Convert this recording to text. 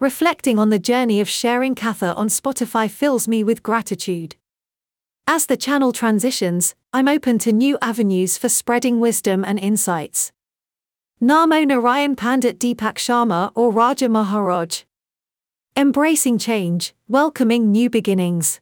Reflecting on the journey of sharing Katha on Spotify fills me with gratitude. As the channel transitions, I'm open to new avenues for spreading wisdom and insights. Namo Narayan Pandit Deepak Sharma or Raja Maharaj. Embracing change, welcoming new beginnings.